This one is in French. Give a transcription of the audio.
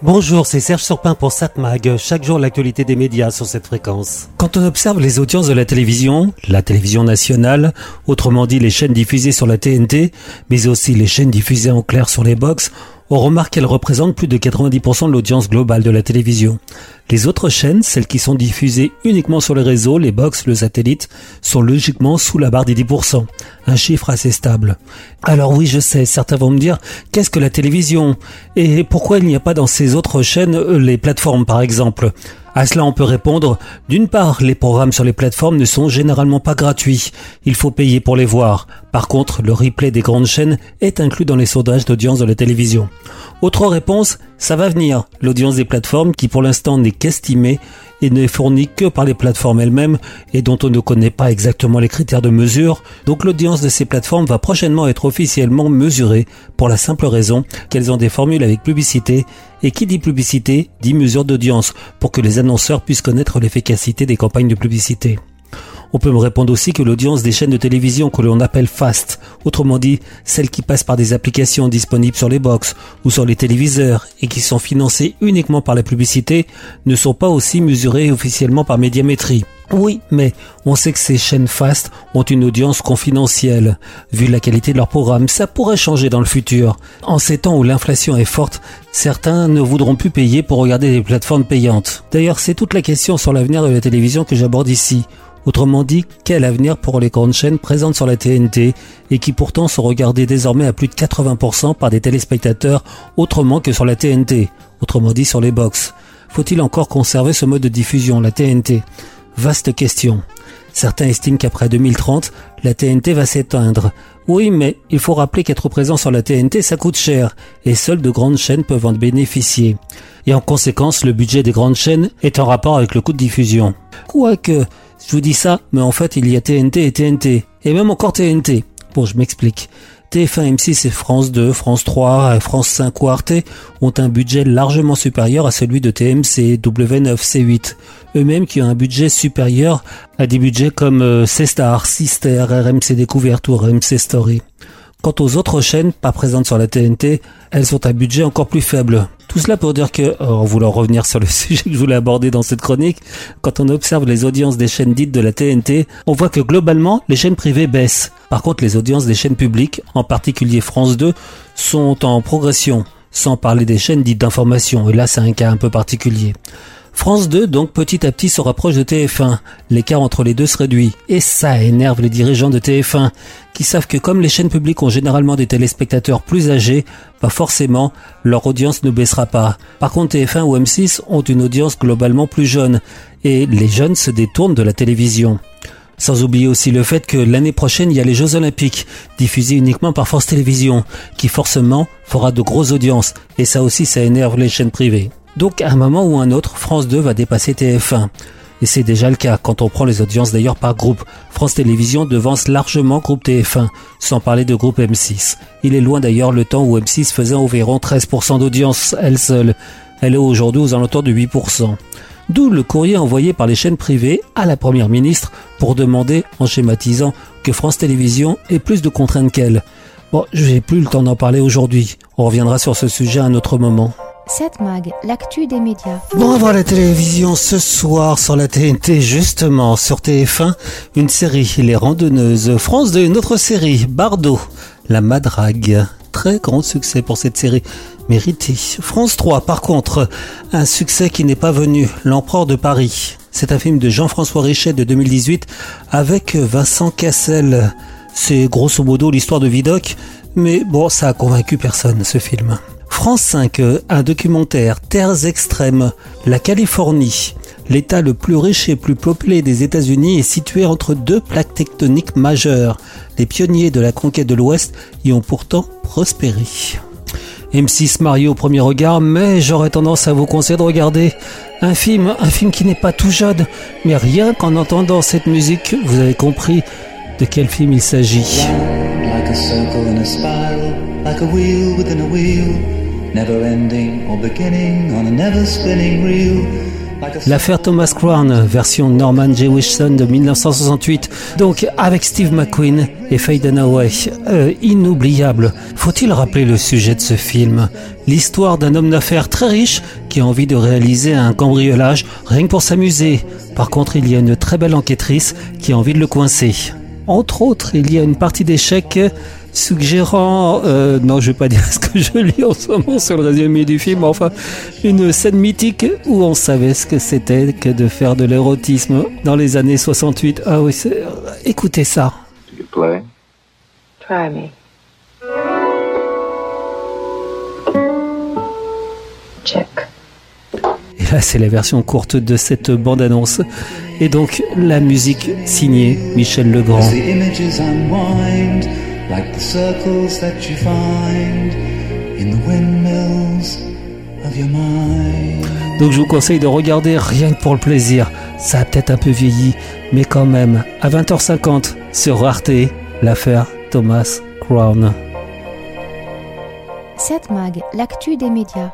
Bonjour, c'est Serge Surpin pour SatMag. Chaque jour, l'actualité des médias sur cette fréquence. Quand on observe les audiences de la télévision, la télévision nationale, autrement dit les chaînes diffusées sur la TNT, mais aussi les chaînes diffusées en clair sur les box, on remarque qu'elles représentent plus de 90% de l'audience globale de la télévision. Les autres chaînes, celles qui sont diffusées uniquement sur les réseaux, les box, le satellite, sont logiquement sous la barre des 10%. Un chiffre assez stable. Alors oui, je sais, certains vont me dire, qu'est-ce que la télévision? Et pourquoi il n'y a pas dans ces autres chaînes euh, les plateformes par exemple? À cela, on peut répondre, d'une part, les programmes sur les plateformes ne sont généralement pas gratuits. Il faut payer pour les voir. Par contre, le replay des grandes chaînes est inclus dans les sondages d'audience de la télévision. Autre réponse, ça va venir. L'audience des plateformes, qui pour l'instant n'est qu'estimée et n'est fournie que par les plateformes elles-mêmes et dont on ne connaît pas exactement les critères de mesure. Donc l'audience de ces plateformes va prochainement être officiellement mesurée pour la simple raison qu'elles ont des formules avec publicité et qui dit publicité dit mesure d'audience pour que les annonceurs puissent connaître l'efficacité des campagnes de publicité. On peut me répondre aussi que l'audience des chaînes de télévision que l'on appelle fast, autrement dit celles qui passent par des applications disponibles sur les box ou sur les téléviseurs et qui sont financées uniquement par la publicité, ne sont pas aussi mesurées officiellement par médiamétrie. Oui, mais on sait que ces chaînes fast ont une audience confidentielle. Vu la qualité de leur programme, ça pourrait changer dans le futur. En ces temps où l'inflation est forte, certains ne voudront plus payer pour regarder des plateformes payantes. D'ailleurs, c'est toute la question sur l'avenir de la télévision que j'aborde ici. Autrement dit, quel avenir pour les grandes chaînes présentes sur la TNT et qui pourtant sont regardées désormais à plus de 80% par des téléspectateurs autrement que sur la TNT, autrement dit sur les box. Faut-il encore conserver ce mode de diffusion, la TNT Vaste question. Certains estiment qu'après 2030, la TNT va s'éteindre. Oui, mais il faut rappeler qu'être présent sur la TNT, ça coûte cher, et seules de grandes chaînes peuvent en bénéficier. Et en conséquence, le budget des grandes chaînes est en rapport avec le coût de diffusion. Quoique, je vous dis ça, mais en fait, il y a TNT et TNT. Et même encore TNT. Bon, je m'explique. TF1, M6 et France 2, France 3 France 5 ou Arte ont un budget largement supérieur à celui de TMC, W9, C8. Eux-mêmes qui ont un budget supérieur à des budgets comme euh, C-Star, Sister, RMC Découverte ou RMC Story. Quant aux autres chaînes pas présentes sur la TNT, elles ont un budget encore plus faible. Tout cela pour dire que, en voulant revenir sur le sujet que je voulais aborder dans cette chronique, quand on observe les audiences des chaînes dites de la TNT, on voit que globalement, les chaînes privées baissent. Par contre, les audiences des chaînes publiques, en particulier France 2, sont en progression, sans parler des chaînes dites d'information, et là c'est un cas un peu particulier. France 2, donc, petit à petit se rapproche de TF1. L'écart entre les deux se réduit. Et ça énerve les dirigeants de TF1, qui savent que comme les chaînes publiques ont généralement des téléspectateurs plus âgés, pas forcément, leur audience ne baissera pas. Par contre, TF1 ou M6 ont une audience globalement plus jeune, et les jeunes se détournent de la télévision. Sans oublier aussi le fait que l'année prochaine, il y a les Jeux Olympiques, diffusés uniquement par Force Télévisions, qui forcément fera de grosses audiences, et ça aussi, ça énerve les chaînes privées. Donc à un moment ou un autre, France 2 va dépasser TF1. Et c'est déjà le cas quand on prend les audiences d'ailleurs par groupe. France Télévisions devance largement groupe TF1, sans parler de groupe M6. Il est loin d'ailleurs le temps où M6 faisait environ 13% d'audience elle seule. Elle est aujourd'hui aux alentours de 8%. D'où le courrier envoyé par les chaînes privées à la Première ministre pour demander, en schématisant, que France Télévisions ait plus de contraintes qu'elle. Bon, je n'ai plus le temps d'en parler aujourd'hui. On reviendra sur ce sujet à un autre moment. 7 Mag, l'actu des médias. Bon, on va la télévision ce soir sur la TNT, justement, sur TF1, une série, Les Randonneuses. France 2, une autre série, Bardot, La Madrague. Très grand succès pour cette série, mérité. France 3, par contre, un succès qui n'est pas venu, L'Empereur de Paris. C'est un film de Jean-François Richet de 2018 avec Vincent Cassel. C'est grosso modo l'histoire de Vidocq, mais bon, ça a convaincu personne ce film. France 5, un documentaire Terres extrêmes, la Californie. L'état le plus riche et plus peuplé des États-Unis est situé entre deux plaques tectoniques majeures. Les pionniers de la conquête de l'Ouest y ont pourtant prospéré. M6 Mario au premier regard, mais j'aurais tendance à vous conseiller de regarder un film, un film qui n'est pas tout jeune, mais rien qu'en entendant cette musique, vous avez compris de quel film il s'agit. Never ending or beginning on a never spinning reel. L'affaire Thomas Crown, version Norman J. Wishson de 1968, donc avec Steve McQueen et Faye Dunaway. Euh, inoubliable. Faut-il rappeler le sujet de ce film? L'histoire d'un homme d'affaires très riche qui a envie de réaliser un cambriolage rien que pour s'amuser. Par contre, il y a une très belle enquêtrice qui a envie de le coincer. Entre autres, il y a une partie d'échecs suggérant, euh, non je vais pas dire ce que je lis en ce moment sur le résumé du film, enfin une scène mythique où on savait ce que c'était que de faire de l'érotisme dans les années 68. Ah oui, écoutez ça. play? Try me. Check. Et là, c'est la version courte de cette bande-annonce. Et donc, la musique signée Michel Legrand like the circles that you find in the windmills of your mind. Donc je vous conseille de regarder rien que pour le plaisir. Ça a peut-être un peu vieilli, mais quand même, à 20h50 sur Arte, l'affaire Thomas Crown. 7 Mag, l'actu des médias.